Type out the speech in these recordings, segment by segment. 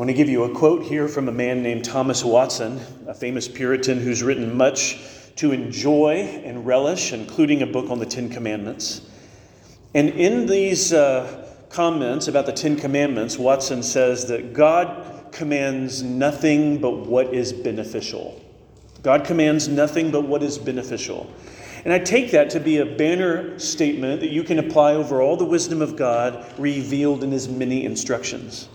want to give you a quote here from a man named Thomas Watson, a famous Puritan who's written much to enjoy and relish, including a book on the Ten Commandments. And in these uh, comments about the Ten Commandments, Watson says that God commands nothing but what is beneficial. God commands nothing but what is beneficial. And I take that to be a banner statement that you can apply over all the wisdom of God revealed in His many instructions.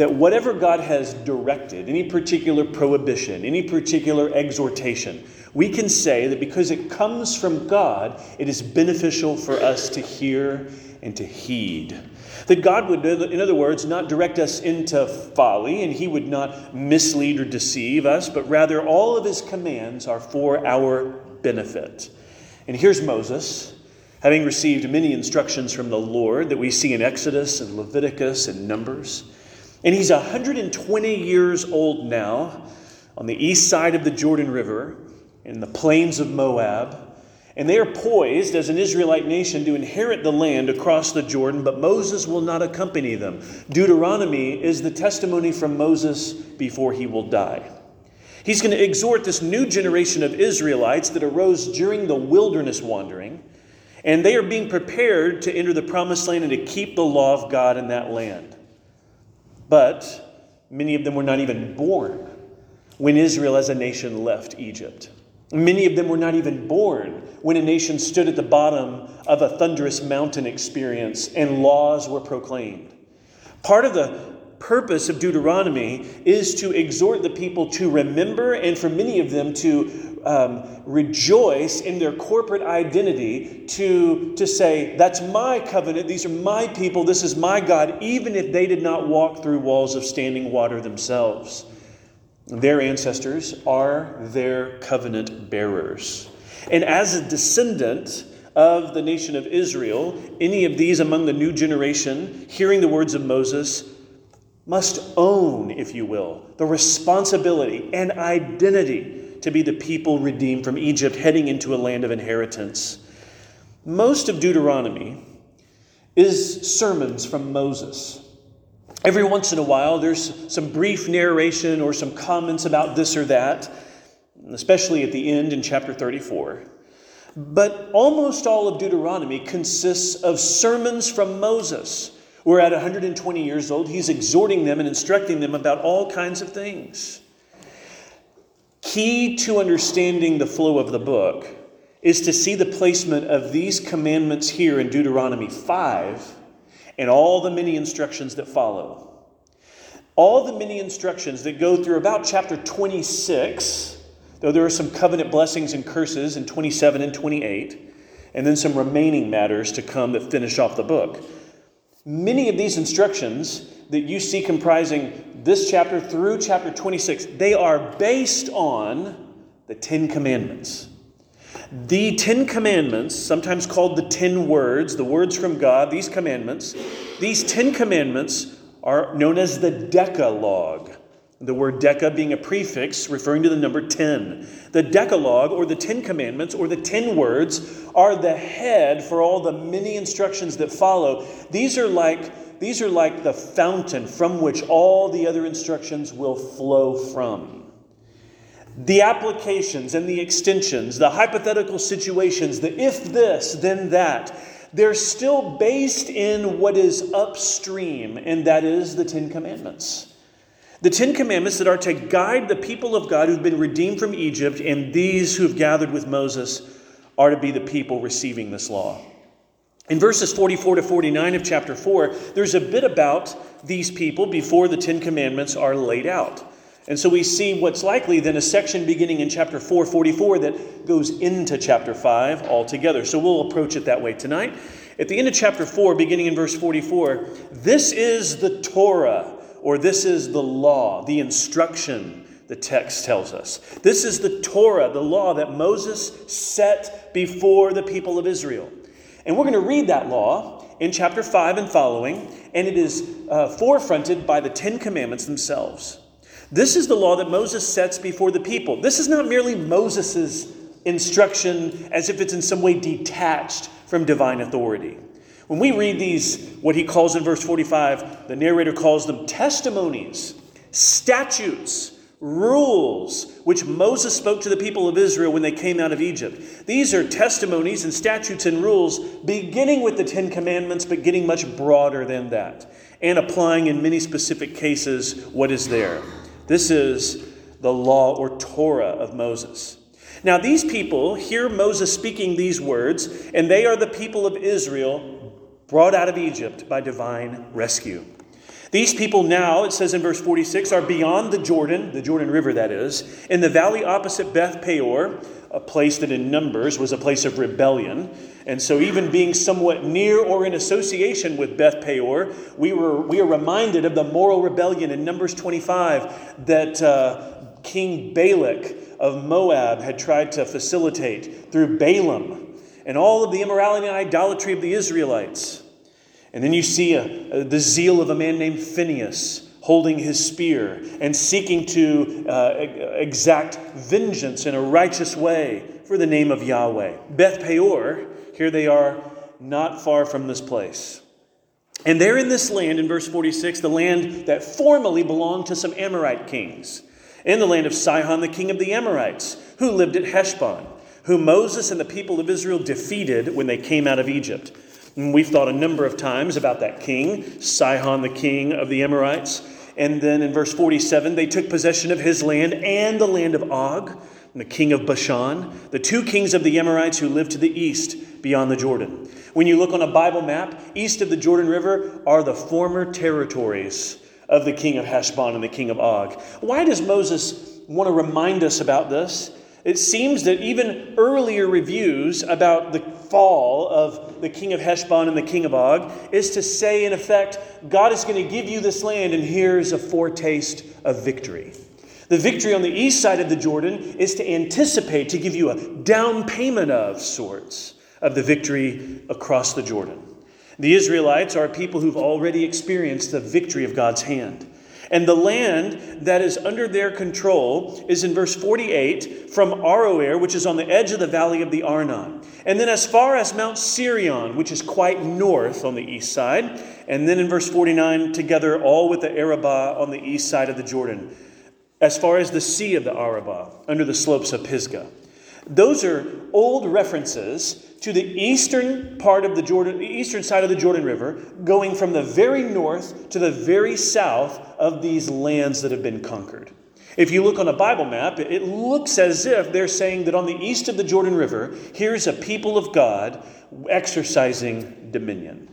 That whatever God has directed, any particular prohibition, any particular exhortation, we can say that because it comes from God, it is beneficial for us to hear and to heed. That God would, in other words, not direct us into folly, and He would not mislead or deceive us, but rather all of His commands are for our benefit. And here's Moses, having received many instructions from the Lord that we see in Exodus and Leviticus and Numbers. And he's 120 years old now on the east side of the Jordan River in the plains of Moab. And they are poised as an Israelite nation to inherit the land across the Jordan, but Moses will not accompany them. Deuteronomy is the testimony from Moses before he will die. He's going to exhort this new generation of Israelites that arose during the wilderness wandering, and they are being prepared to enter the promised land and to keep the law of God in that land. But many of them were not even born when Israel as a nation left Egypt. Many of them were not even born when a nation stood at the bottom of a thunderous mountain experience and laws were proclaimed. Part of the purpose of Deuteronomy is to exhort the people to remember and for many of them to um, rejoice in their corporate identity, to, to say, That's my covenant, these are my people, this is my God, even if they did not walk through walls of standing water themselves. Their ancestors are their covenant bearers. And as a descendant of the nation of Israel, any of these among the new generation, hearing the words of Moses, must own, if you will, the responsibility and identity to be the people redeemed from Egypt, heading into a land of inheritance. Most of Deuteronomy is sermons from Moses. Every once in a while, there's some brief narration or some comments about this or that, especially at the end in chapter 34. But almost all of Deuteronomy consists of sermons from Moses. We're at 120 years old. He's exhorting them and instructing them about all kinds of things. Key to understanding the flow of the book is to see the placement of these commandments here in Deuteronomy 5 and all the many instructions that follow. All the many instructions that go through about chapter 26, though there are some covenant blessings and curses in 27 and 28, and then some remaining matters to come that finish off the book. Many of these instructions that you see comprising this chapter through chapter 26, they are based on the Ten Commandments. The Ten Commandments, sometimes called the Ten Words, the words from God, these commandments, these Ten Commandments are known as the Decalogue. The word deca being a prefix referring to the number 10. The Decalogue, or the Ten Commandments, or the Ten Words, are the head for all the many instructions that follow. These are like, these are like the fountain from which all the other instructions will flow from the applications and the extensions, the hypothetical situations, the if this, then that, they're still based in what is upstream, and that is the Ten Commandments. The Ten Commandments that are to guide the people of God who've been redeemed from Egypt, and these who have gathered with Moses are to be the people receiving this law. In verses 44 to 49 of chapter 4, there's a bit about these people before the Ten Commandments are laid out. And so we see what's likely then a section beginning in chapter 444 that goes into chapter 5 altogether. So we'll approach it that way tonight. At the end of chapter 4, beginning in verse 44, this is the Torah, or this is the law, the instruction, the text tells us. This is the Torah, the law that Moses set before the people of Israel. And we're going to read that law in chapter 5 and following, and it is uh, forefronted by the Ten Commandments themselves. This is the law that Moses sets before the people. This is not merely Moses' instruction as if it's in some way detached from divine authority. When we read these, what he calls in verse 45, the narrator calls them testimonies. statutes, rules, which Moses spoke to the people of Israel when they came out of Egypt. These are testimonies and statutes and rules, beginning with the Ten Commandments, but getting much broader than that, and applying in many specific cases what is there. This is the law or Torah of Moses. Now, these people hear Moses speaking these words, and they are the people of Israel brought out of Egypt by divine rescue. These people now, it says in verse 46, are beyond the Jordan, the Jordan River that is, in the valley opposite Beth Peor, a place that in Numbers was a place of rebellion. And so, even being somewhat near or in association with Beth Peor, we, were, we are reminded of the moral rebellion in Numbers 25 that uh, King Balak of Moab had tried to facilitate through Balaam and all of the immorality and idolatry of the Israelites. And then you see a, a, the zeal of a man named Phineas holding his spear and seeking to uh, exact vengeance in a righteous way for the name of Yahweh. Beth Peor, here they are not far from this place. And they're in this land, in verse 46, the land that formerly belonged to some Amorite kings, in the land of Sihon, the king of the Amorites, who lived at Heshbon, whom Moses and the people of Israel defeated when they came out of Egypt. And we've thought a number of times about that king, Sihon, the king of the Amorites. And then in verse 47, they took possession of his land and the land of Og, the king of Bashan, the two kings of the Amorites who lived to the east beyond the Jordan. When you look on a Bible map, east of the Jordan River are the former territories of the king of Heshbon and the king of Og. Why does Moses want to remind us about this? It seems that even earlier reviews about the fall of the king of Heshbon and the king of Og is to say, in effect, God is going to give you this land, and here's a foretaste of victory. The victory on the east side of the Jordan is to anticipate, to give you a down payment of sorts of the victory across the Jordan. The Israelites are people who've already experienced the victory of God's hand. And the land that is under their control is in verse 48 from Aroer, which is on the edge of the valley of the Arnon. And then as far as Mount Sirion, which is quite north on the east side. And then in verse 49, together all with the Arabah on the east side of the Jordan, as far as the sea of the Arabah, under the slopes of Pisgah. Those are old references to the eastern part of the Jordan, the eastern side of the Jordan River, going from the very north to the very south of these lands that have been conquered. If you look on a Bible map, it looks as if they're saying that on the east of the Jordan River, here's a people of God exercising dominion.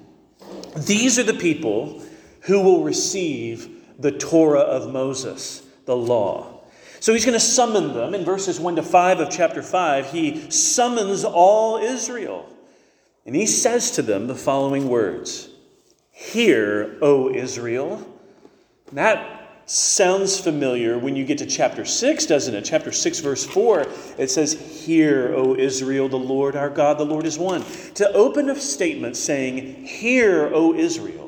These are the people who will receive the Torah of Moses, the law. So he's going to summon them. In verses 1 to 5 of chapter 5, he summons all Israel. And he says to them the following words Hear, O Israel. That sounds familiar when you get to chapter 6, doesn't it? Chapter 6, verse 4, it says, Hear, O Israel, the Lord our God, the Lord is one. To open a statement saying, Hear, O Israel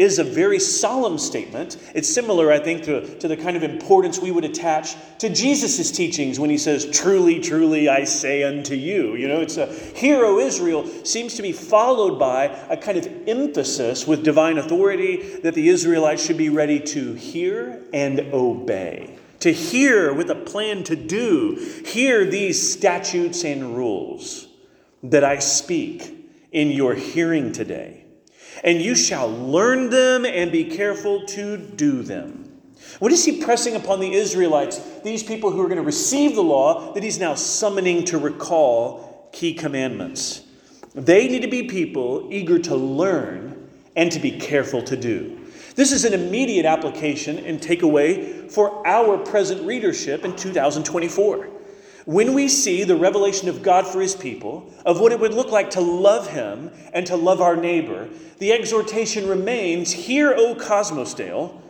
is a very solemn statement. It's similar, I think, to, to the kind of importance we would attach to Jesus' teachings when he says, Truly, truly, I say unto you. You know, it's a hero Israel seems to be followed by a kind of emphasis with divine authority that the Israelites should be ready to hear and obey. To hear with a plan to do. Hear these statutes and rules that I speak in your hearing today and you shall learn them and be careful to do them. What is he pressing upon the Israelites, these people who are going to receive the law, that he's now summoning to recall key commandments? They need to be people eager to learn and to be careful to do. This is an immediate application and takeaway for our present readership in 2024 when we see the revelation of God for his people, of what it would look like to love him and to love our neighbor, the exhortation remains hear, O Cosmosdale,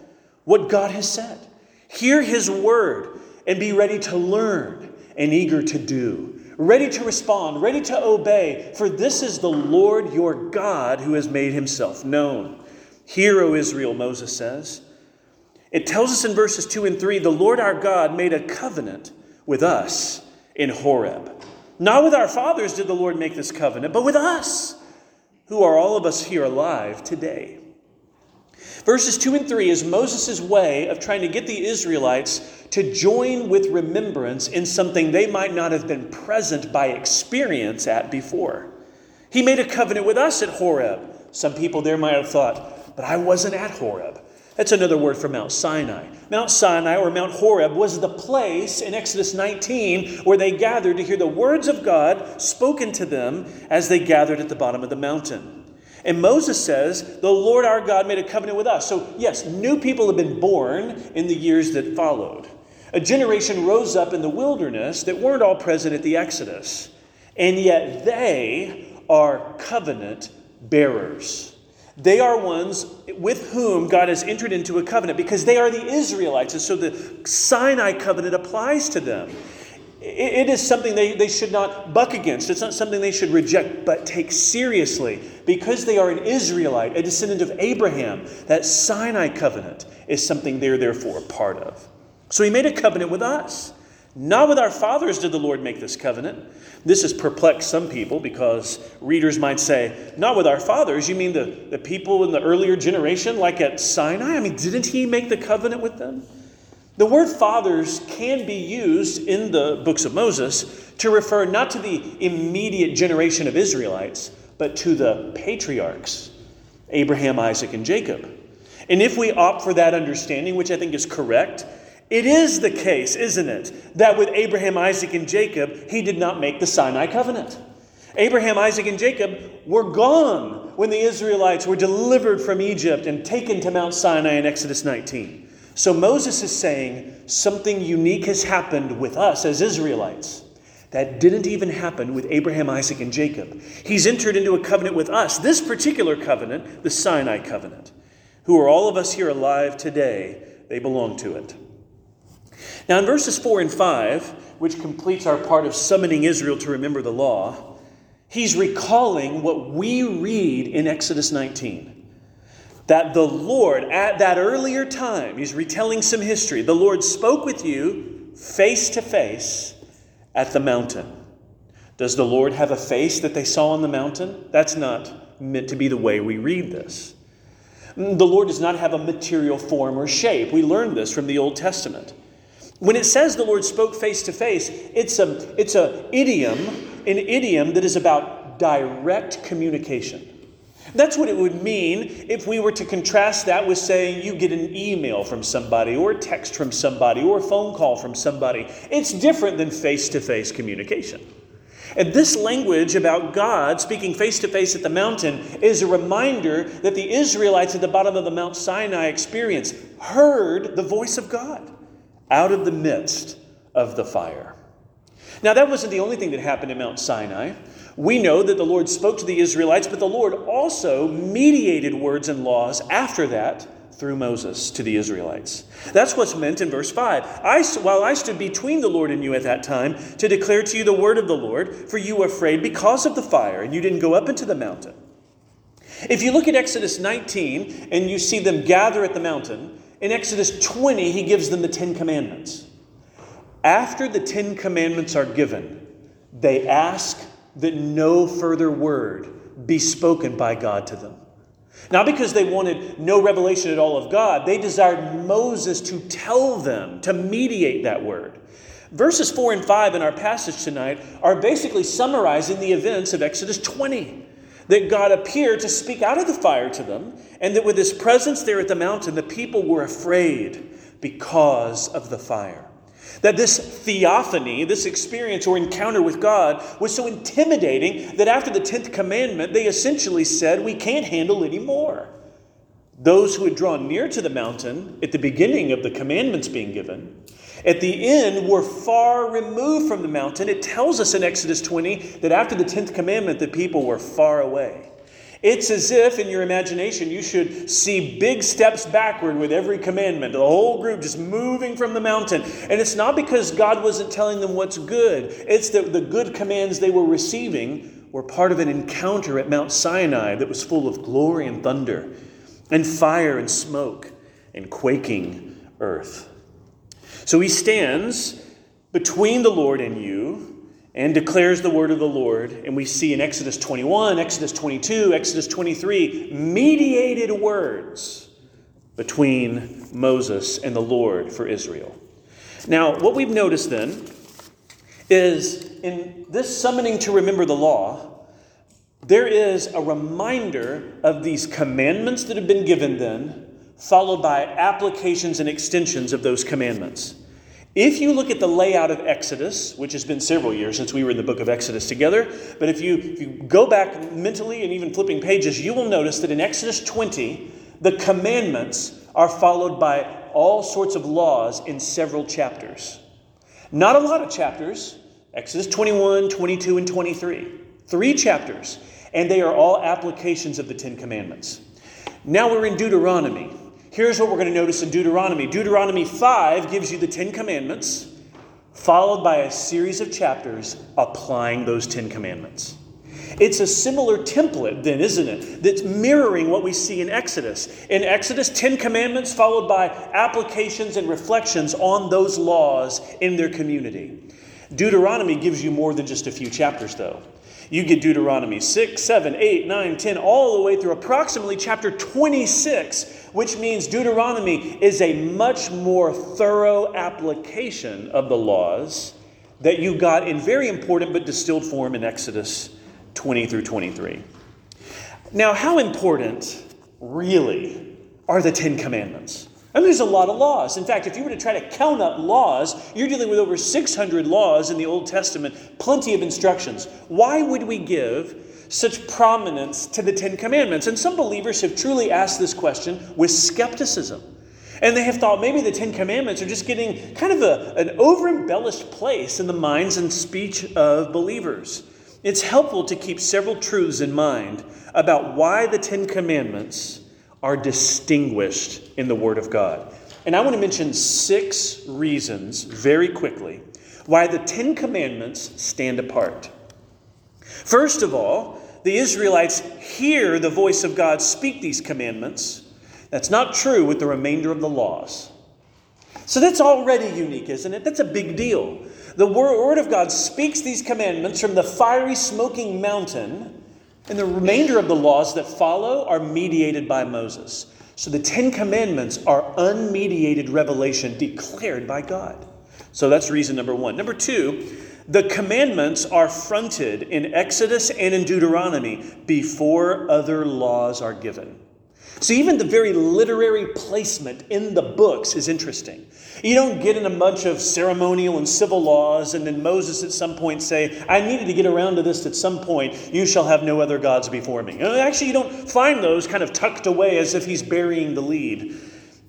what God has said. Hear his word and be ready to learn and eager to do, ready to respond, ready to obey, for this is the Lord your God who has made himself known. Hear, O Israel, Moses says. It tells us in verses 2 and 3 the Lord our God made a covenant with us in Horeb. Not with our fathers did the Lord make this covenant, but with us, who are all of us here alive today. Verses 2 and 3 is Moses' way of trying to get the Israelites to join with remembrance in something they might not have been present by experience at before. He made a covenant with us at Horeb. Some people there might have thought, but I wasn't at Horeb. That's another word for Mount Sinai. Mount Sinai or Mount Horeb was the place in Exodus 19 where they gathered to hear the words of God spoken to them as they gathered at the bottom of the mountain. And Moses says, The Lord our God made a covenant with us. So, yes, new people have been born in the years that followed. A generation rose up in the wilderness that weren't all present at the Exodus, and yet they are covenant bearers. They are ones with whom God has entered into a covenant because they are the Israelites. And so the Sinai covenant applies to them. It is something they, they should not buck against. It's not something they should reject, but take seriously. Because they are an Israelite, a descendant of Abraham, that Sinai covenant is something they're therefore a part of. So he made a covenant with us. Not with our fathers did the Lord make this covenant. This has perplexed some people because readers might say, Not with our fathers. You mean the, the people in the earlier generation, like at Sinai? I mean, didn't he make the covenant with them? The word fathers can be used in the books of Moses to refer not to the immediate generation of Israelites, but to the patriarchs Abraham, Isaac, and Jacob. And if we opt for that understanding, which I think is correct, it is the case, isn't it, that with Abraham, Isaac, and Jacob, he did not make the Sinai covenant. Abraham, Isaac, and Jacob were gone when the Israelites were delivered from Egypt and taken to Mount Sinai in Exodus 19. So Moses is saying something unique has happened with us as Israelites that didn't even happen with Abraham, Isaac, and Jacob. He's entered into a covenant with us, this particular covenant, the Sinai covenant. Who are all of us here alive today, they belong to it. Now, in verses 4 and 5, which completes our part of summoning Israel to remember the law, he's recalling what we read in Exodus 19 that the Lord, at that earlier time, he's retelling some history, the Lord spoke with you face to face at the mountain. Does the Lord have a face that they saw on the mountain? That's not meant to be the way we read this. The Lord does not have a material form or shape. We learned this from the Old Testament. When it says the Lord spoke face to face, it's a it's a idiom, an idiom that is about direct communication. That's what it would mean if we were to contrast that with saying you get an email from somebody, or a text from somebody, or a phone call from somebody. It's different than face to face communication. And this language about God speaking face to face at the mountain is a reminder that the Israelites at the bottom of the Mount Sinai experience heard the voice of God out of the midst of the fire. Now, that wasn't the only thing that happened in Mount Sinai. We know that the Lord spoke to the Israelites, but the Lord also mediated words and laws after that through Moses to the Israelites. That's what's meant in verse 5. I, while I stood between the Lord and you at that time to declare to you the word of the Lord, for you were afraid because of the fire, and you didn't go up into the mountain. If you look at Exodus 19 and you see them gather at the mountain, in Exodus 20, he gives them the Ten Commandments. After the Ten Commandments are given, they ask that no further word be spoken by God to them. Not because they wanted no revelation at all of God, they desired Moses to tell them, to mediate that word. Verses 4 and 5 in our passage tonight are basically summarizing the events of Exodus 20 that God appeared to speak out of the fire to them, and that with his presence there at the mountain, the people were afraid because of the fire. That this theophany, this experience or encounter with God, was so intimidating that after the 10th commandment, they essentially said, We can't handle anymore. Those who had drawn near to the mountain at the beginning of the commandments being given at the end, we're far removed from the mountain. It tells us in Exodus 20 that after the 10th commandment, the people were far away. It's as if, in your imagination, you should see big steps backward with every commandment, the whole group just moving from the mountain. And it's not because God wasn't telling them what's good, it's that the good commands they were receiving were part of an encounter at Mount Sinai that was full of glory and thunder, and fire and smoke, and quaking earth. So he stands between the Lord and you and declares the word of the Lord. And we see in Exodus 21, Exodus 22, Exodus 23, mediated words between Moses and the Lord for Israel. Now, what we've noticed then is in this summoning to remember the law, there is a reminder of these commandments that have been given then, followed by applications and extensions of those commandments. If you look at the layout of Exodus, which has been several years since we were in the book of Exodus together, but if you, if you go back mentally and even flipping pages, you will notice that in Exodus 20, the commandments are followed by all sorts of laws in several chapters. Not a lot of chapters, Exodus 21, 22, and 23. Three chapters, and they are all applications of the Ten Commandments. Now we're in Deuteronomy. Here's what we're going to notice in Deuteronomy Deuteronomy 5 gives you the Ten Commandments, followed by a series of chapters applying those Ten Commandments. It's a similar template, then, isn't it? That's mirroring what we see in Exodus. In Exodus, Ten Commandments followed by applications and reflections on those laws in their community. Deuteronomy gives you more than just a few chapters, though. You get Deuteronomy 6, 7, 8, 9, 10, all the way through approximately chapter 26, which means Deuteronomy is a much more thorough application of the laws that you got in very important but distilled form in Exodus 20 through 23. Now, how important, really, are the Ten Commandments? I mean, there's a lot of laws. In fact, if you were to try to count up laws, you're dealing with over 600 laws in the Old Testament, plenty of instructions. Why would we give such prominence to the Ten Commandments? And some believers have truly asked this question with skepticism. And they have thought maybe the Ten Commandments are just getting kind of a, an over embellished place in the minds and speech of believers. It's helpful to keep several truths in mind about why the Ten Commandments are distinguished in the Word of God. And I want to mention six reasons very quickly why the Ten Commandments stand apart. First of all, the Israelites hear the voice of God speak these commandments. That's not true with the remainder of the laws. So that's already unique, isn't it? That's a big deal. The Word of God speaks these commandments from the fiery, smoking mountain and the remainder of the laws that follow are mediated by Moses. So the Ten Commandments are unmediated revelation declared by God. So that's reason number one. Number two, the commandments are fronted in Exodus and in Deuteronomy before other laws are given. So even the very literary placement in the books is interesting. You don't get in a bunch of ceremonial and civil laws, and then Moses at some point say, I needed to get around to this at some point. You shall have no other gods before me. Actually, you don't find those kind of tucked away as if he's burying the lead.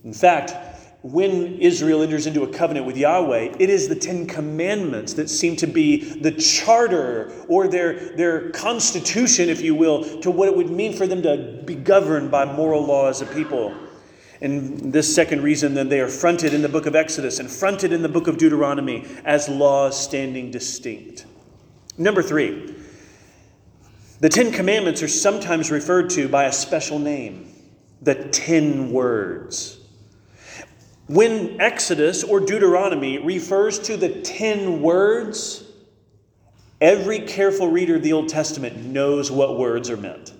In fact, when Israel enters into a covenant with Yahweh, it is the Ten Commandments that seem to be the charter or their, their constitution, if you will, to what it would mean for them to be governed by moral law as a people. And this second reason, then, they are fronted in the book of Exodus and fronted in the book of Deuteronomy as laws standing distinct. Number three, the Ten Commandments are sometimes referred to by a special name, the Ten Words. When Exodus or Deuteronomy refers to the Ten Words, every careful reader of the Old Testament knows what words are meant.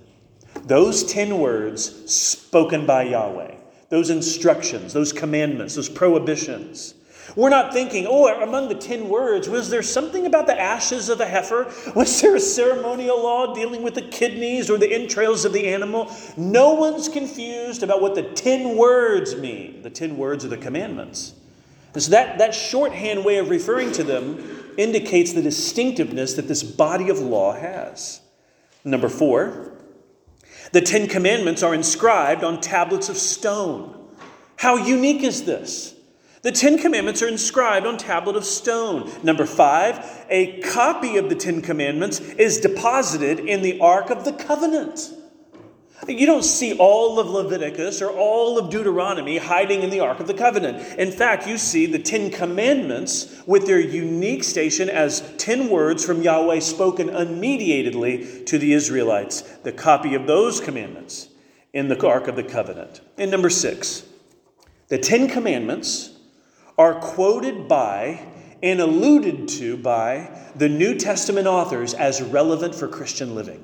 Those ten words spoken by Yahweh those instructions, those commandments, those prohibitions. We're not thinking, oh, among the ten words, was there something about the ashes of the heifer? Was there a ceremonial law dealing with the kidneys or the entrails of the animal? No one's confused about what the ten words mean. The ten words are the commandments. And so that, that shorthand way of referring to them indicates the distinctiveness that this body of law has. Number four, the Ten Commandments are inscribed on tablets of stone. How unique is this? The Ten Commandments are inscribed on tablet of stone. Number five, a copy of the Ten Commandments is deposited in the Ark of the Covenant. You don't see all of Leviticus or all of Deuteronomy hiding in the Ark of the Covenant. In fact, you see the Ten Commandments with their unique station as ten words from Yahweh spoken unmediatedly to the Israelites. The copy of those commandments in the Ark of the Covenant. And number six, the Ten Commandments are quoted by and alluded to by the New Testament authors as relevant for Christian living.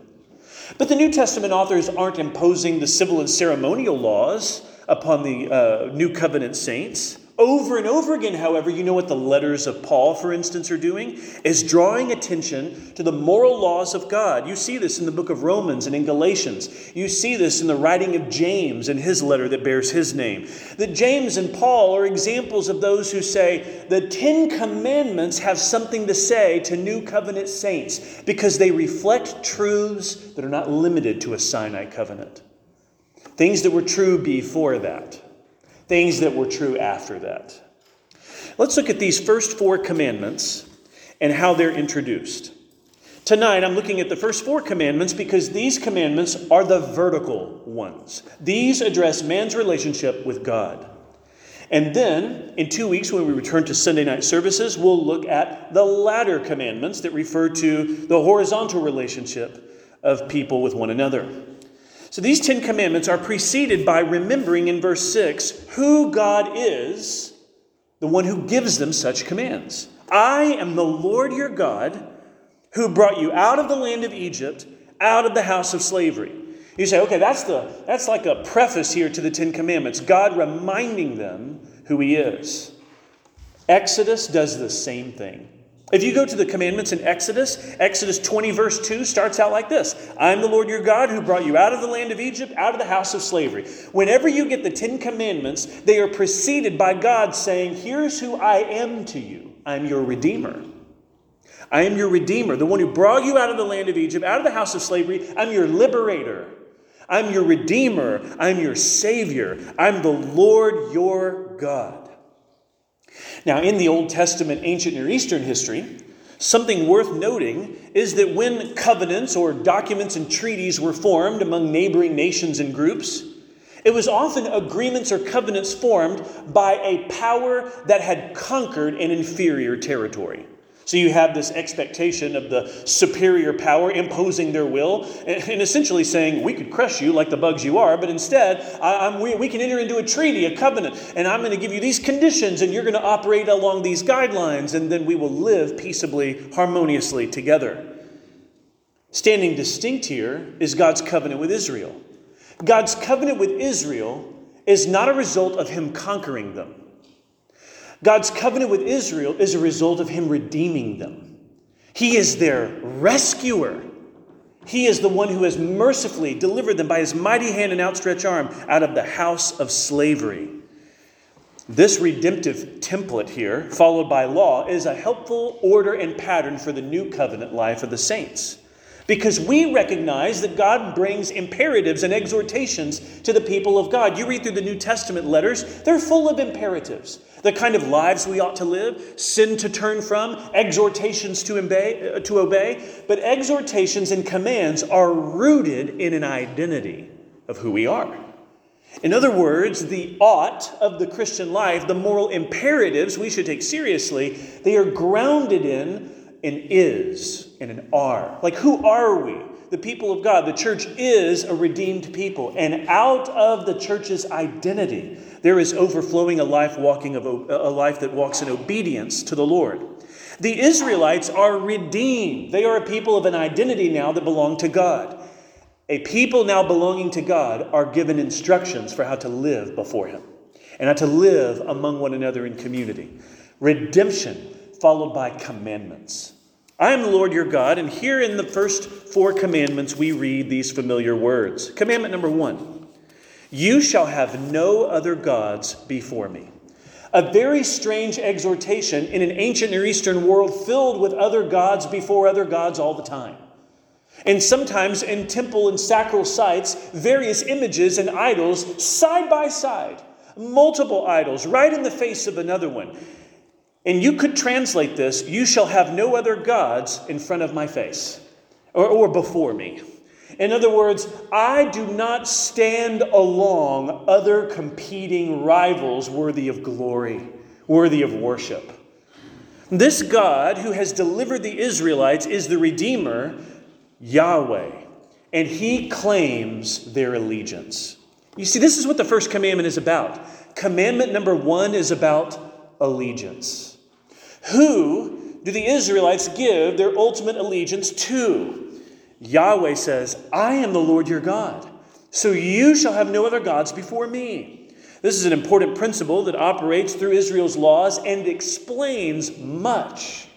But the New Testament authors aren't imposing the civil and ceremonial laws upon the uh, New Covenant saints. Over and over again, however, you know what the letters of Paul, for instance, are doing? Is drawing attention to the moral laws of God. You see this in the book of Romans and in Galatians. You see this in the writing of James and his letter that bears his name. That James and Paul are examples of those who say the Ten Commandments have something to say to New Covenant saints because they reflect truths that are not limited to a Sinai covenant. Things that were true before that things that were true after that. Let's look at these first four commandments and how they're introduced. Tonight, I'm looking at the first four commandments because these commandments are the vertical ones. These address man's relationship with God. And then, in two weeks, when we return to Sunday night services, we'll look at the latter commandments that refer to the horizontal relationship of people with one another. So these Ten Commandments are preceded by remembering in verse 6 who God is, the one who gives them such commands. I am the Lord your God who brought you out of the land of Egypt, out of the house of slavery. You say, okay, that's, the, that's like a preface here to the Ten Commandments, God reminding them who He is. Exodus does the same thing. If you go to the commandments in Exodus, Exodus 20, verse 2 starts out like this I am the Lord your God who brought you out of the land of Egypt, out of the house of slavery. Whenever you get the Ten Commandments, they are preceded by God saying, Here's who I am to you I'm your Redeemer. I am your Redeemer, the one who brought you out of the land of Egypt, out of the house of slavery. I'm your liberator. I'm your Redeemer. I'm your Savior. I'm the Lord your God. Now, in the Old Testament, ancient Near Eastern history, something worth noting is that when covenants or documents and treaties were formed among neighboring nations and groups, it was often agreements or covenants formed by a power that had conquered an inferior territory. So you have this expectation of the superior power imposing their will and essentially saying, We could crush you like the bugs you are, but instead, we, we can enter into a treaty, a covenant, and I'm going to give you these conditions, and you're going to operate along these guidelines, and then we will live peaceably, harmoniously together. Standing distinct here is God's covenant with Israel. God's covenant with Israel is not a result of him conquering them. God's covenant with Israel is a result of Him redeeming them. He is their rescuer. He is the one who has mercifully delivered them by His mighty hand and outstretched arm out of the house of slavery. This redemptive template here, followed by law, is a helpful order and pattern for the new covenant life of the saints because we recognize that God brings imperatives and exhortations to the people of God. You read through the New Testament letters, they're full of imperatives. The kind of lives we ought to live, sin to turn from, exhortations to obey, uh, to obey. But exhortations and commands are rooted in an identity of who we are. In other words, the ought of the Christian life, the moral imperatives we should take seriously, they are grounded in an is and an are. Like, who are we? The people of God. The church is a redeemed people. And out of the church's identity, there is overflowing a life walking of a life that walks in obedience to the Lord. The Israelites are redeemed. They are a people of an identity now that belong to God. A people now belonging to God are given instructions for how to live before Him and how to live among one another in community. Redemption followed by commandments. I am the Lord your God, and here in the first four commandments we read these familiar words. Commandment number one You shall have no other gods before me. A very strange exhortation in an ancient Near Eastern world filled with other gods before other gods all the time. And sometimes in temple and sacral sites, various images and idols side by side, multiple idols right in the face of another one. And you could translate this you shall have no other gods in front of my face or, or before me. In other words, I do not stand along other competing rivals worthy of glory, worthy of worship. This God who has delivered the Israelites is the Redeemer, Yahweh, and he claims their allegiance. You see, this is what the first commandment is about. Commandment number one is about allegiance. Who do the Israelites give their ultimate allegiance to? Yahweh says, I am the Lord your God, so you shall have no other gods before me. This is an important principle that operates through Israel's laws and explains much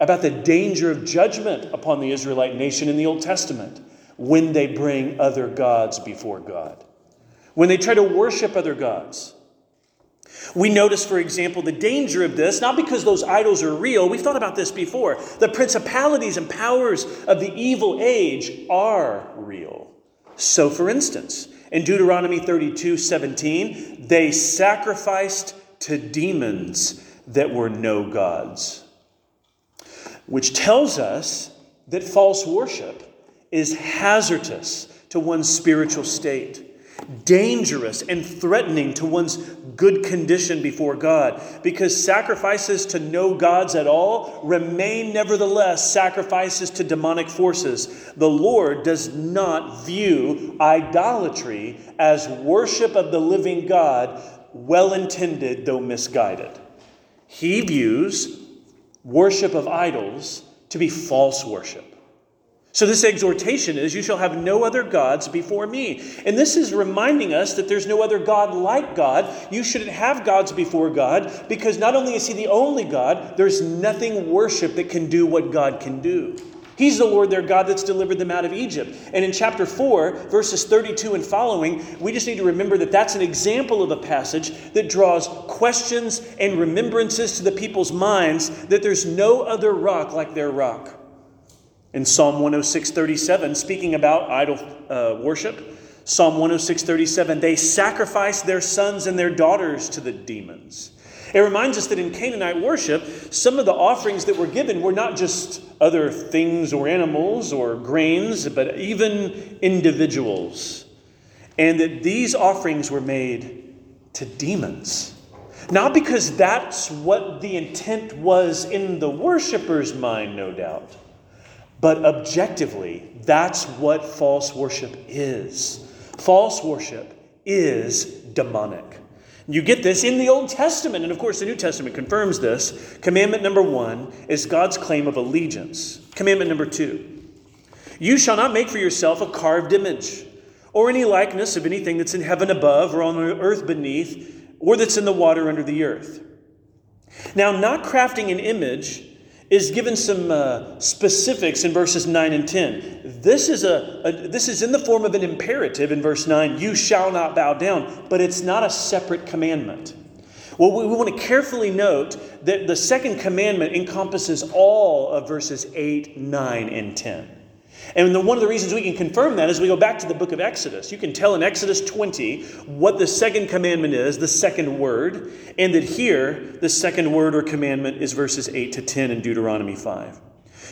about the danger of judgment upon the Israelite nation in the Old Testament when they bring other gods before God, when they try to worship other gods. We notice, for example, the danger of this, not because those idols are real, we've thought about this before. The principalities and powers of the evil age are real. So, for instance, in Deuteronomy 32 17, they sacrificed to demons that were no gods, which tells us that false worship is hazardous to one's spiritual state dangerous and threatening to one's good condition before God because sacrifices to no gods at all remain nevertheless sacrifices to demonic forces. The Lord does not view idolatry as worship of the living God, well intended though misguided. He views worship of idols to be false worship. So, this exhortation is, You shall have no other gods before me. And this is reminding us that there's no other God like God. You shouldn't have gods before God because not only is He the only God, there's nothing worship that can do what God can do. He's the Lord their God that's delivered them out of Egypt. And in chapter 4, verses 32 and following, we just need to remember that that's an example of a passage that draws questions and remembrances to the people's minds that there's no other rock like their rock. In Psalm 106:37, speaking about idol uh, worship, Psalm 106:37, they sacrifice their sons and their daughters to the demons. It reminds us that in Canaanite worship, some of the offerings that were given were not just other things or animals or grains, but even individuals. And that these offerings were made to demons. Not because that's what the intent was in the worshiper's mind, no doubt, but objectively, that's what false worship is. False worship is demonic. You get this in the Old Testament, and of course, the New Testament confirms this. Commandment number one is God's claim of allegiance. Commandment number two you shall not make for yourself a carved image or any likeness of anything that's in heaven above or on the earth beneath or that's in the water under the earth. Now, not crafting an image is given some uh, specifics in verses 9 and 10. This is, a, a, this is in the form of an imperative in verse 9 you shall not bow down, but it's not a separate commandment. Well, we, we want to carefully note that the second commandment encompasses all of verses 8, 9, and 10. And the, one of the reasons we can confirm that is we go back to the book of Exodus. You can tell in Exodus 20 what the second commandment is, the second word, and that here the second word or commandment is verses 8 to 10 in Deuteronomy 5.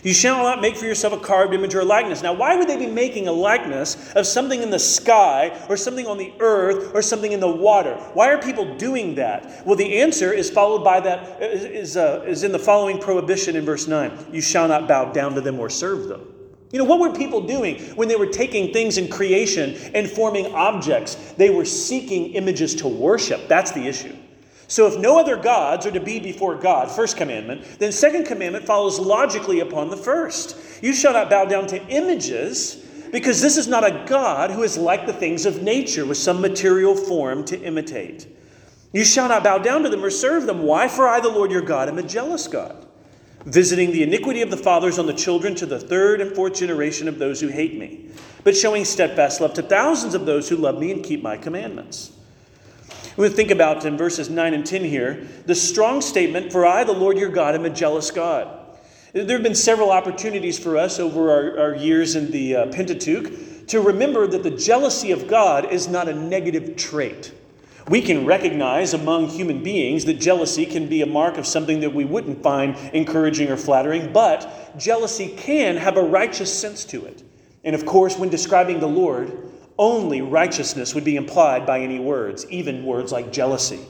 You shall not make for yourself a carved image or a likeness. Now, why would they be making a likeness of something in the sky or something on the earth or something in the water? Why are people doing that? Well, the answer is followed by that is, uh, is in the following prohibition in verse 9. You shall not bow down to them or serve them. You know, what were people doing when they were taking things in creation and forming objects? They were seeking images to worship. That's the issue. So, if no other gods are to be before God, first commandment, then second commandment follows logically upon the first. You shall not bow down to images, because this is not a God who is like the things of nature with some material form to imitate. You shall not bow down to them or serve them. Why? For I, the Lord your God, am a jealous God visiting the iniquity of the fathers on the children to the third and fourth generation of those who hate me, but showing steadfast love to thousands of those who love me and keep my commandments. We think about in verses 9 and 10 here the strong statement, For I, the Lord your God, am a jealous God. There have been several opportunities for us over our, our years in the uh, Pentateuch to remember that the jealousy of God is not a negative trait. We can recognize among human beings that jealousy can be a mark of something that we wouldn't find encouraging or flattering, but jealousy can have a righteous sense to it. And of course, when describing the Lord, only righteousness would be implied by any words, even words like jealousy.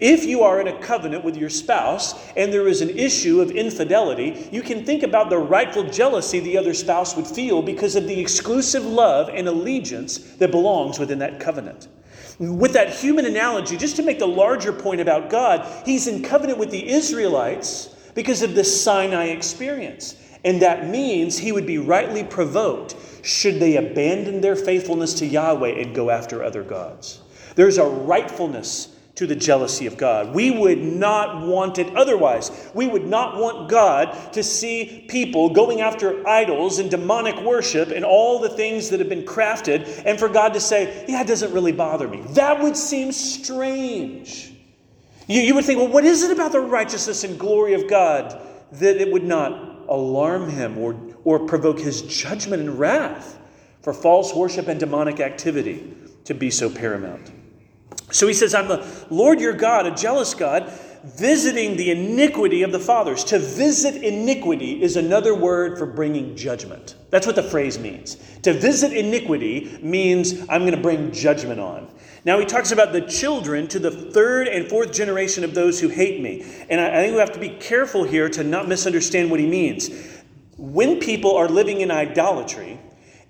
If you are in a covenant with your spouse and there is an issue of infidelity, you can think about the rightful jealousy the other spouse would feel because of the exclusive love and allegiance that belongs within that covenant. With that human analogy, just to make the larger point about God, he's in covenant with the Israelites because of the Sinai experience. And that means he would be rightly provoked should they abandon their faithfulness to Yahweh and go after other gods. There's a rightfulness to the jealousy of God. We would not want it otherwise. We would not want God to see people going after idols and demonic worship and all the things that have been crafted, and for God to say, Yeah, it doesn't really bother me. That would seem strange. You, you would think, Well, what is it about the righteousness and glory of God that it would not alarm him or, or provoke his judgment and wrath for false worship and demonic activity to be so paramount? So he says, I'm the Lord your God, a jealous God, visiting the iniquity of the fathers. To visit iniquity is another word for bringing judgment. That's what the phrase means. To visit iniquity means I'm going to bring judgment on. Now he talks about the children to the third and fourth generation of those who hate me. And I, think we have to be careful here to not misunderstand what he means. When people are living in idolatry,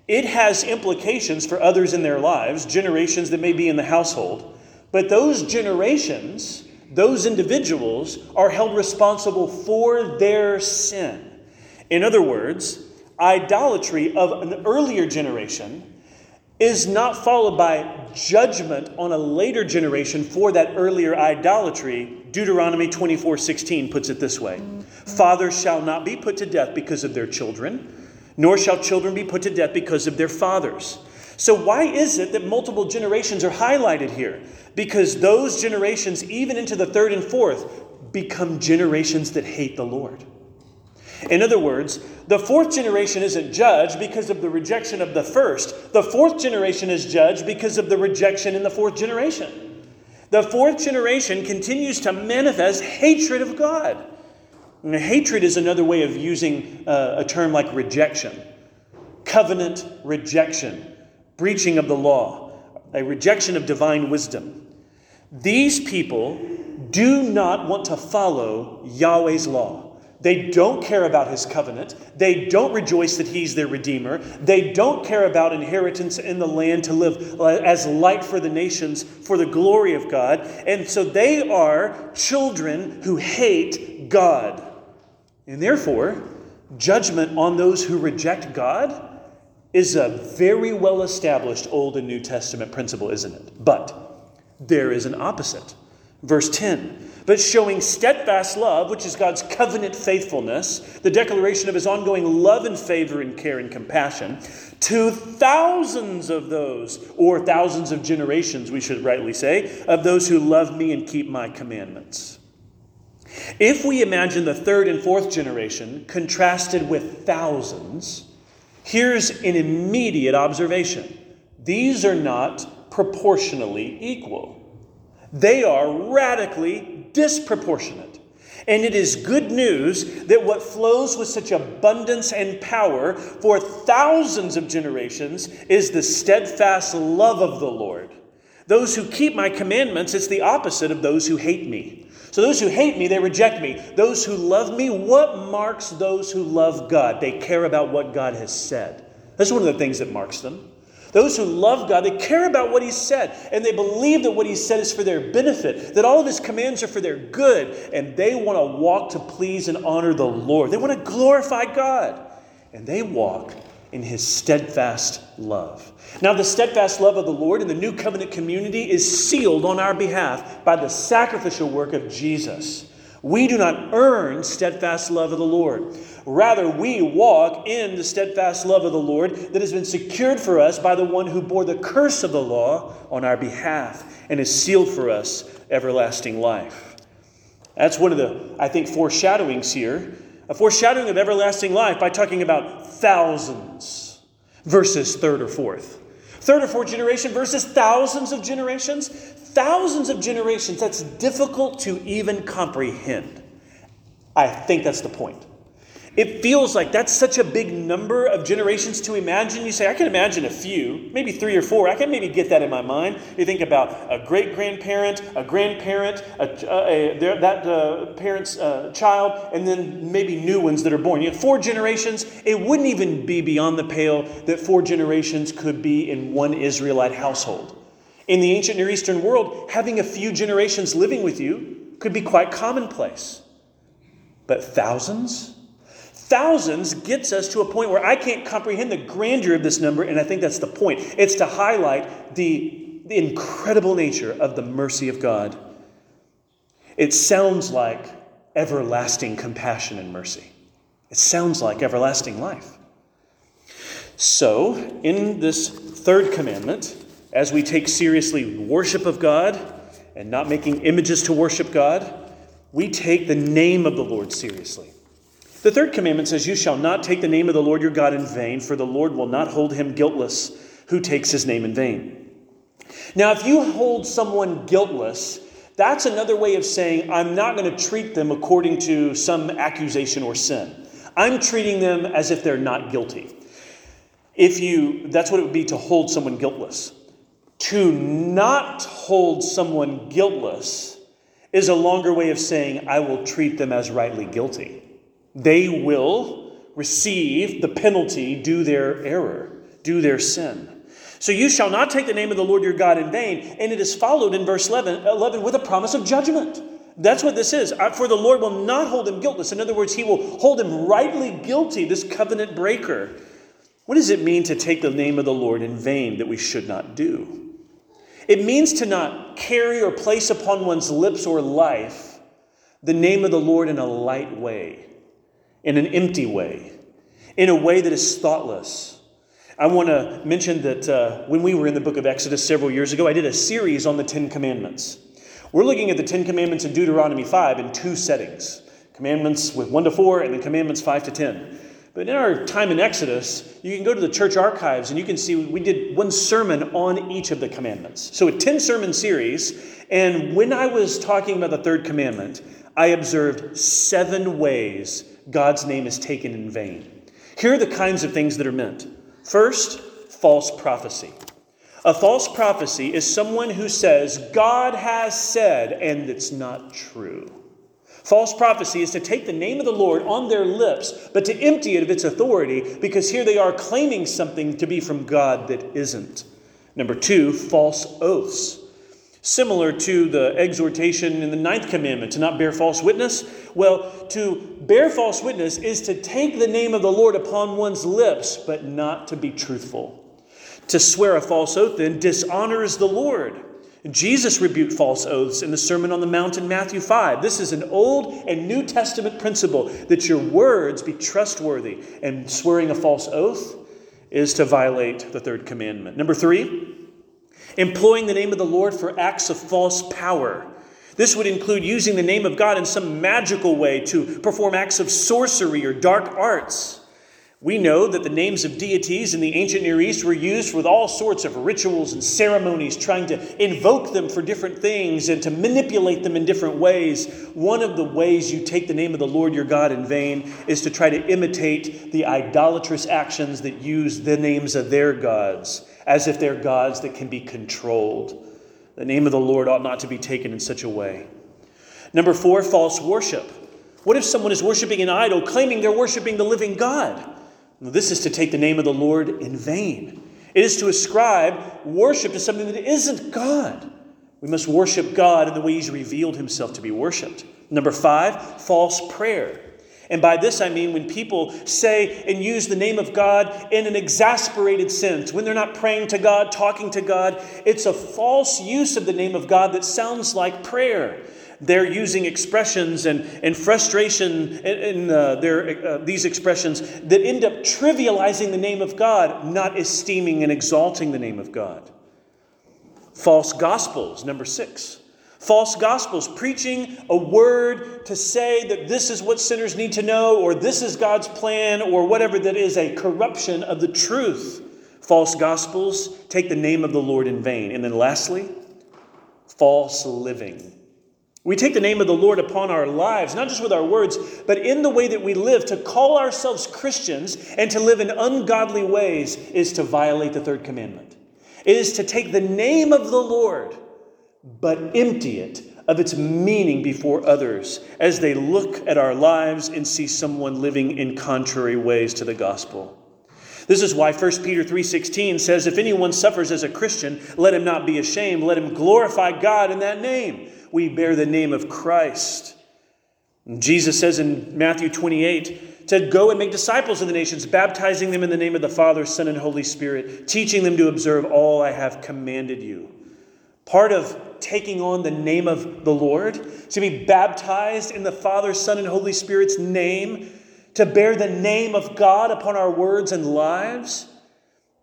it has implications for others in their lives, generations that may be in the household. But those generations, those individuals, are held responsible for their sin. In other words, idolatry of an earlier generation is not followed by judgment on a later generation for that earlier idolatry. Deuteronomy 24 16 puts it this way Fathers shall not be put to death because of their children, nor shall children be put to death because of their fathers. So, why is it that multiple generations are highlighted here? Because those generations, even into the third and fourth, become generations that hate the Lord. In other words, the fourth generation isn't judged because of the rejection of the first. The fourth generation is judged because of the rejection in the fourth generation. The fourth generation continues to manifest hatred of God. And hatred is another way of using uh, a term like rejection covenant rejection breaching of the law, a rejection of divine wisdom. These people do not want to follow Yahweh's law. They don't care about his covenant. They don't rejoice that he's their redeemer. They don't care about inheritance in the land to live as light for the nations for the glory of God. And so they are children who hate God. And therefore, judgment on those who reject God is a very well established Old and New Testament principle, isn't it? But there is an opposite. Verse 10 But showing steadfast love, which is God's covenant faithfulness, the declaration of his ongoing love and favor and care and compassion, to thousands of those, or thousands of generations, we should rightly say, of those who love me and keep my commandments. If we imagine the third and fourth generation contrasted with thousands, Here's an immediate observation these are not proportionally equal, they are radically disproportionate. And it is good news that what flows with such abundance and power for thousands of generations is the steadfast love of the Lord. Those who keep my commandments, it's the opposite of those who hate me. So those who hate me, they reject me. Those who love me, what marks those who love God? They care about what God has said. That's one of the things that marks them. Those who love God, they care about what He said, and they believe that what He said is for their benefit, that all of His commands are for their good, and they want to walk to please and honor the Lord. They want to glorify God, and they walk in His steadfast love. Now, the steadfast love of the Lord in the new covenant community is sealed on our behalf by the sacrificial work of Jesus. We do not earn steadfast love of the Lord. Rather, we walk in the steadfast love of the Lord that has been secured for us by the one who bore the curse of the law on our behalf and is sealed for us everlasting life. That's one of the, I think, foreshadowings here. A foreshadowing of everlasting life by talking about thousands versus third or fourth third or fourth generation versus thousands of generations. Thousands of generations, that's difficult to even comprehend. I think that's the point. It feels like that's such a big number of generations to imagine. You say, I can imagine a few, maybe three or four. I can maybe get that in my mind. You think about a great grandparent, a grandparent, a, a, a, that uh, parent's uh, child, and then maybe new ones that are born. You have four generations. It wouldn't even be beyond the pale that four generations could be in one Israelite household. In the ancient Near Eastern world, having a few generations living with you could be quite commonplace. But thousands? Thousands gets us to a point where I can't comprehend the grandeur of this number, and I think that's the point. It's to highlight the, the incredible nature of the mercy of God It sounds like everlasting compassion and mercy. It sounds like everlasting life. So, in this third commandment, as we take seriously worship of God and not making images to worship God, we take the name of the Lord seriously. The third commandment says, You shall not take the name of the Lord your God in vain, for the Lord will not hold him guiltless who takes his name in vain. Now, if you hold someone guiltless, that's another way of saying, I'm not going to treat them according to some accusation or sin. I'm treating them as if they're not guilty. If you, that's what it would be to hold someone guiltless. To not hold someone guiltless is a longer way of saying, I will treat them as rightly guilty. They will receive the penalty due their error, due their sin. So you shall not take the name of the Lord your God in vain. And it is followed in verse 11, 11 with a promise of judgment. That's what this is. Uh, for the Lord will not hold him guiltless. In other words, he will hold him rightly guilty, this covenant breaker. What does it mean to take the name of the Lord in vain that we should not do? It means to not carry or place upon one's lips or life the name of the Lord in a light way, in an empty way, in a way that is thoughtless. I want to mention that uh, when we were in the book of Exodus several years ago, I did a series on the Ten Commandments. We're looking at the Ten Commandments in Deuteronomy 5 in two settings commandments with 1 to 4 and the commandments 5 to 10. But in our time in Exodus, you can go to the church archives and you can see we did one sermon on each of the commandments. So a 10 sermon series. And when I was talking about the third commandment, I observed seven ways God's name is taken in vain. Here are the kinds of things that are meant. First, false prophecy. A false prophecy is someone who says, God has said, and it's not true. False prophecy is to take the name of the Lord on their lips, but to empty it of its authority because here they are claiming something to be from God that isn't. Number two, false oaths. Similar to the exhortation in the ninth commandment to not bear false witness. Well, to bear false witness is to take the name of the Lord upon one's lips, but not to be truthful. To swear a false oath then dishonors the Lord. Jesus rebuked false oaths in the Sermon on the Mount in Matthew 5. This is an Old and New Testament principle that your words be trustworthy, and swearing a false oath is to violate the third commandment. Number three, employing the name of the Lord for acts of false power. This would include using the name of God in some magical way to perform acts of sorcery or dark arts. We know that the names of deities in the ancient Near East were used with all sorts of rituals and ceremonies, trying to invoke them for different things and to manipulate them in different ways. One of the ways you take the name of the Lord your God in vain is to try to imitate the idolatrous actions that use the names of their gods as if they're gods that can be controlled. The name of the Lord ought not to be taken in such a way. Number four, false worship. What if someone is worshiping an idol, claiming they're worshiping the living God? This is to take the name of the Lord in vain. It is to ascribe worship to something that isn't God. We must worship God in the way He's revealed Himself to be worshiped. Number five, false prayer. And by this I mean when people say and use the name of God in an exasperated sense, when they're not praying to God, talking to God, it's a false use of the name of God that sounds like prayer they're using expressions and, and frustration in, uh, their, uh, these expressions that end up trivializing the name of God, not esteeming and exalting the name of God. False gospels, number six. False gospels, preaching a word to say that this is what sinners need to know, or this is God's plan, or whatever that is, a corruption of the truth. False gospels take the name of the Lord in vain. And then lastly, false living. We take the name of the Lord upon our lives, not just with our words, but in the way that we live. To call ourselves Christians and to live in ungodly ways is to violate the third commandment. It is to take the name of the Lord, but empty it of its meaning before others as they look at our lives and see someone living in contrary ways to the gospel. This is why 1 Peter 3:16 says if anyone suffers as a Christian, let him not be ashamed, let him glorify God in that name we bear the name of Christ. Jesus says in Matthew 28 to go and make disciples of the nations, baptizing them in the name of the Father, Son, and Holy Spirit, teaching them to observe all I have commanded you. Part of taking on the name of the Lord, to be baptized in the Father, Son, and Holy Spirit's name, to bear the name of God upon our words and lives,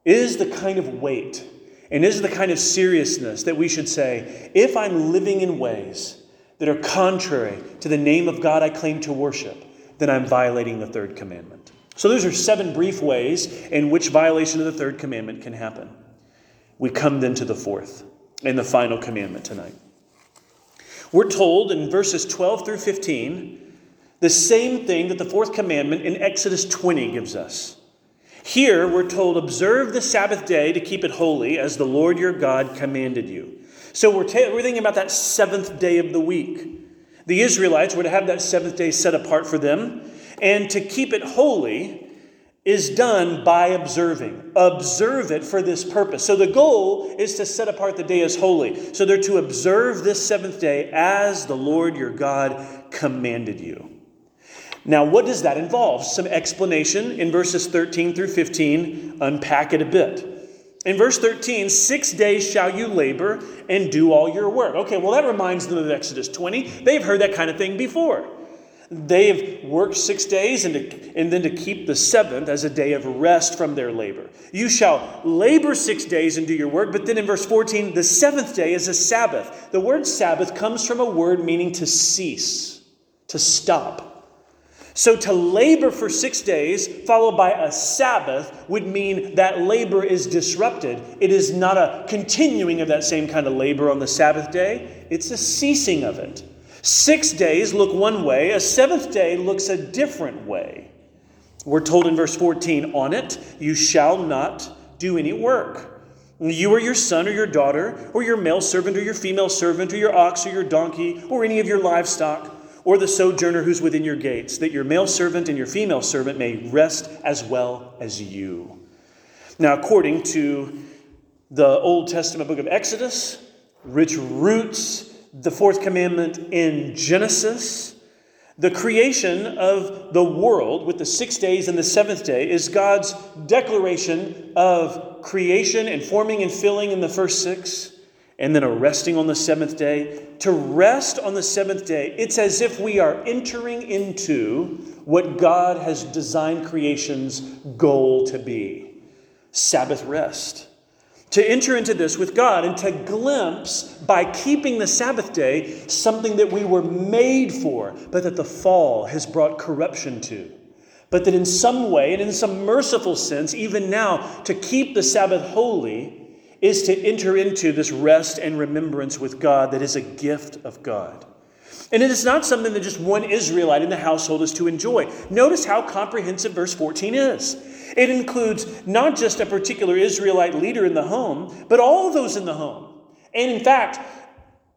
is the kind of weight and is the kind of seriousness that we should say, if I'm living in ways that are contrary to the name of God I claim to worship, then I'm violating the third commandment. So, those are seven brief ways in which violation of the third commandment can happen. We come then to the fourth and the final commandment tonight. We're told in verses 12 through 15 the same thing that the fourth commandment in Exodus 20 gives us. Here we're told, observe the Sabbath day to keep it holy as the Lord your God commanded you. So we're, ta- we're thinking about that seventh day of the week. The Israelites were to have that seventh day set apart for them, and to keep it holy is done by observing. Observe it for this purpose. So the goal is to set apart the day as holy. So they're to observe this seventh day as the Lord your God commanded you. Now, what does that involve? Some explanation in verses 13 through 15. Unpack it a bit. In verse 13, six days shall you labor and do all your work. Okay, well, that reminds them of Exodus 20. They've heard that kind of thing before. They've worked six days and, to, and then to keep the seventh as a day of rest from their labor. You shall labor six days and do your work, but then in verse 14, the seventh day is a Sabbath. The word Sabbath comes from a word meaning to cease, to stop. So to labor for six days, followed by a Sabbath, would mean that labor is disrupted. It is not a continuing of that same kind of labor on the Sabbath day, it's a ceasing of it. Six days look one way, a seventh day looks a different way. We're told in verse 14, On it you shall not do any work. You or your son or your daughter, or your male servant or your female servant, or your ox or your donkey, or any of your livestock, or the sojourner who's within your gates, that your male servant and your female servant may rest as well as you. Now, according to the Old Testament book of Exodus, rich roots the fourth commandment in Genesis. The creation of the world with the six days and the seventh day is God's declaration of creation and forming and filling in the first six, and then a resting on the seventh day. To rest on the seventh day, it's as if we are entering into what God has designed creation's goal to be Sabbath rest to enter into this with God and to glimpse, by keeping the Sabbath day, something that we were made for, but that the fall has brought corruption to. But that in some way, and in some merciful sense, even now, to keep the Sabbath holy is to enter into this rest and remembrance with God that is a gift of God. And it is not something that just one Israelite in the household is to enjoy. Notice how comprehensive verse 14 is. It includes not just a particular Israelite leader in the home, but all those in the home. And in fact,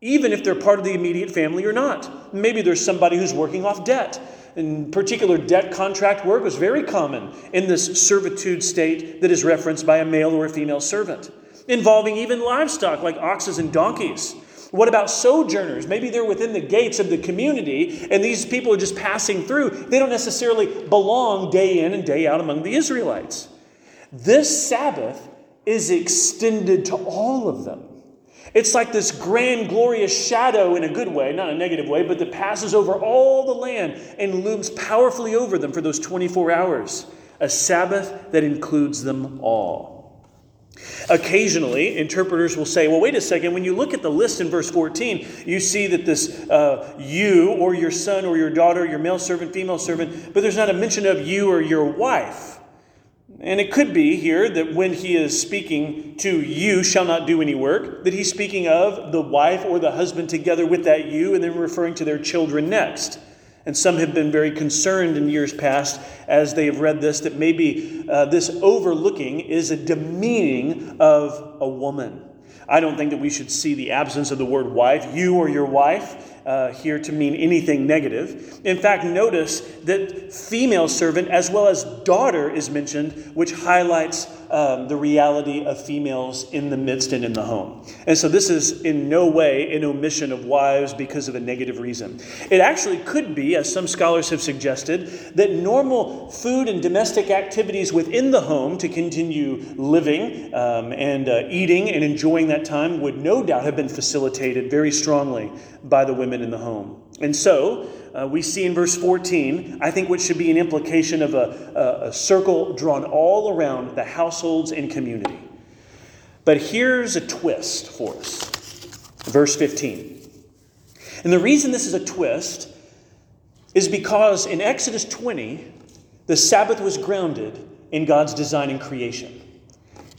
even if they're part of the immediate family or not. Maybe there's somebody who's working off debt. In particular, debt contract work was very common in this servitude state that is referenced by a male or a female servant, involving even livestock like oxes and donkeys. What about sojourners? Maybe they're within the gates of the community and these people are just passing through. They don't necessarily belong day in and day out among the Israelites. This Sabbath is extended to all of them. It's like this grand, glorious shadow in a good way, not a negative way, but that passes over all the land and looms powerfully over them for those 24 hours. A Sabbath that includes them all. Occasionally, interpreters will say, well, wait a second, when you look at the list in verse 14, you see that this uh, you or your son or your daughter, your male servant, female servant, but there's not a mention of you or your wife. And it could be here that when he is speaking to you shall not do any work, that he's speaking of the wife or the husband together with that you and then referring to their children next. And some have been very concerned in years past as they have read this that maybe uh, this overlooking is a demeaning of a woman. I don't think that we should see the absence of the word wife, you or your wife, uh, here to mean anything negative. In fact, notice that female servant as well as daughter is mentioned, which highlights um, the reality of females in the midst and in the home. And so this is in no way an omission of wives because of a negative reason. It actually could be, as some scholars have suggested, that normal food and domestic activities within the home to continue living um, and uh, eating and enjoying that time would no doubt have been facilitated very strongly by the women in the home. And so, uh, we see in verse 14, I think, what should be an implication of a, a, a circle drawn all around the households and community. But here's a twist for us. Verse 15. And the reason this is a twist is because in Exodus 20, the Sabbath was grounded in God's design and creation.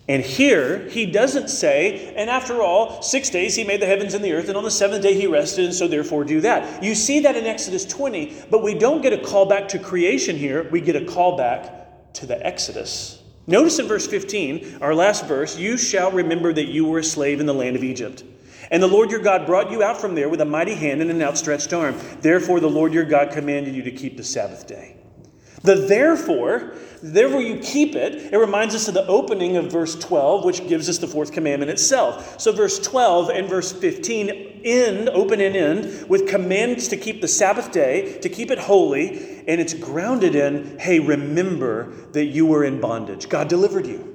And here, he doesn't say, and after all, six days he made the heavens and the earth, and on the seventh day he rested, and so therefore do that. You see that in Exodus 20, but we don't get a call back to creation here, we get a call back to the Exodus. Notice in verse 15, our last verse, you shall remember that you were a slave in the land of Egypt. And the Lord your God brought you out from there with a mighty hand and an outstretched arm. Therefore, the Lord your God commanded you to keep the Sabbath day. The therefore, therefore you keep it, it reminds us of the opening of verse 12, which gives us the fourth commandment itself. So, verse 12 and verse 15 end, open and end, with commands to keep the Sabbath day, to keep it holy, and it's grounded in, hey, remember that you were in bondage. God delivered you.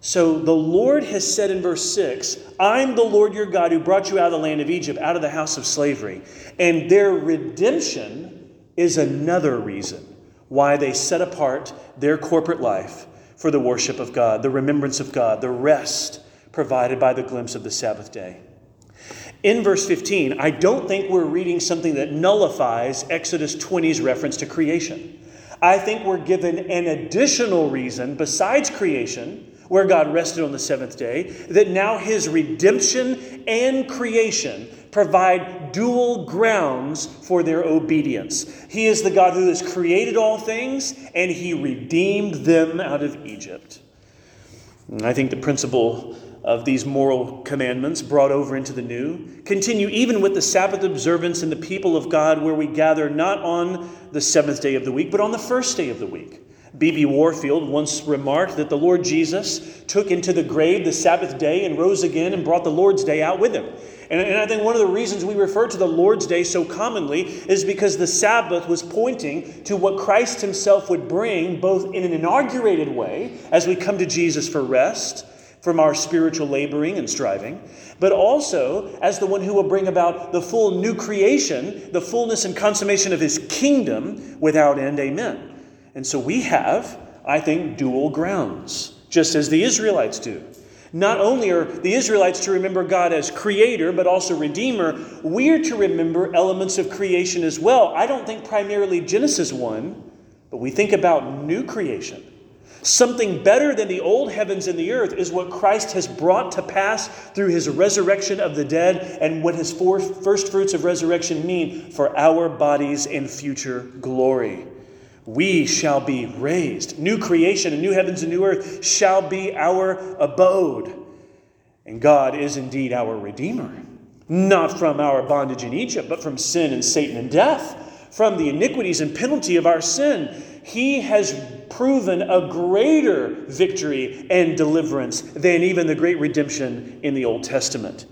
So the Lord has said in verse 6 I'm the Lord your God who brought you out of the land of Egypt, out of the house of slavery. And their redemption is another reason why they set apart their corporate life for the worship of God, the remembrance of God, the rest provided by the glimpse of the Sabbath day. In verse 15, I don't think we're reading something that nullifies Exodus 20's reference to creation. I think we're given an additional reason besides creation where God rested on the seventh day, that now his redemption and creation provide dual grounds for their obedience. He is the God who has created all things, and he redeemed them out of Egypt. And I think the principle of these moral commandments brought over into the new continue even with the Sabbath observance in the people of God, where we gather not on the seventh day of the week, but on the first day of the week. B.B. Warfield once remarked that the Lord Jesus took into the grave the Sabbath day and rose again and brought the Lord's day out with him. And, and, I think one of the reasons we refer to the Lord's day so commonly is because the Sabbath was pointing to what Christ himself would bring, both in an inaugurated way, as we come to Jesus for rest from our spiritual laboring and striving, but also as the one who will bring about the full new creation, the fullness and consummation of his kingdom without end. Amen. And so we have, I think, dual grounds, just as the Israelites do. Not only are the Israelites to remember God as creator, but also redeemer, we're to remember elements of creation as well. I don't think primarily Genesis 1, but we think about new creation. Something better than the old heavens and the earth is what Christ has brought to pass through his resurrection of the dead and what his first fruits of resurrection mean for our bodies in future glory we shall be raised. New creation and new heavens and new earth shall be our abode. And God is indeed our Redeemer, not from our bondage in Egypt, but from sin and Satan and death, from the iniquities and penalty of our sin. He has proven a greater victory and deliverance than even the great redemption in the Old Testament.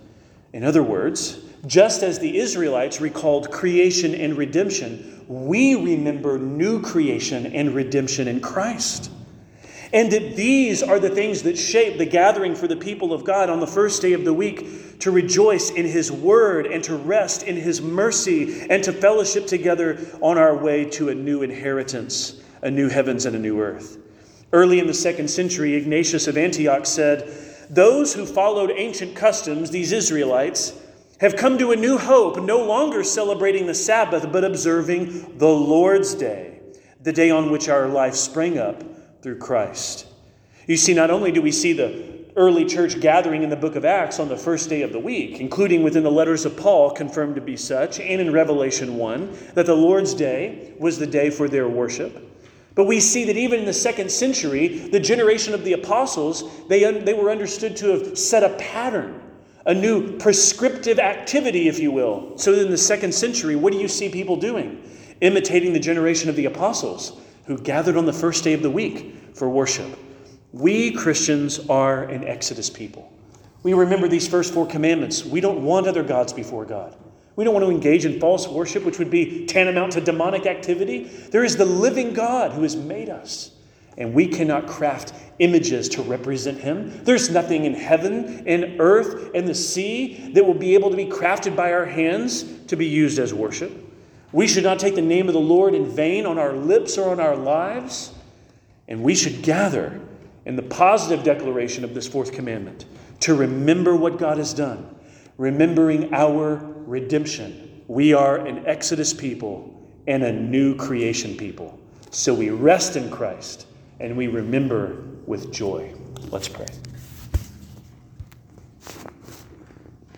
In other words, just as the Israelites recalled creation and redemption, we remember new creation and redemption in Christ. And that these are the things that shape the gathering for the people of God on the first day of the week to rejoice in His word and to rest in His mercy and to fellowship together on our way to a new inheritance, a new heavens and a new earth. Early in the second century, Ignatius of Antioch said, Those who followed ancient customs, these Israelites, have come to a new hope, no longer celebrating the Sabbath, but observing the Lord's Day, the day on which our life sprang up through Christ. You see, not only do we see the early church gathering in the book of Acts on the first day of the week, including within the letters of Paul, confirmed to be such, and in Revelation 1, that the Lord's Day was the day for their worship. But we see that even in the second century, the generation of the apostles, they, they were understood to have set a pattern a new prescriptive activity, if you will. So in the second century, what do you see people doing? Imitating the generation of the apostles who gathered on the first day of the week for worship. We Christians are an Exodus people. We remember these first four commandments. We don't want other gods before God. We don't want to engage in false worship, which would be tantamount to demonic activity. There is the living God who has made us, and we cannot craft images to represent him. There's nothing in heaven and earth and the sea that will be able to be crafted by our hands to be used as worship. We should not take the name of the Lord in vain on our lips or on our lives, and we should gather in the positive declaration of this fourth commandment to remember what God has done, remembering our redemption. We are an Exodus people and a new creation people. So we rest in Christ and we remember with joy. Let's pray.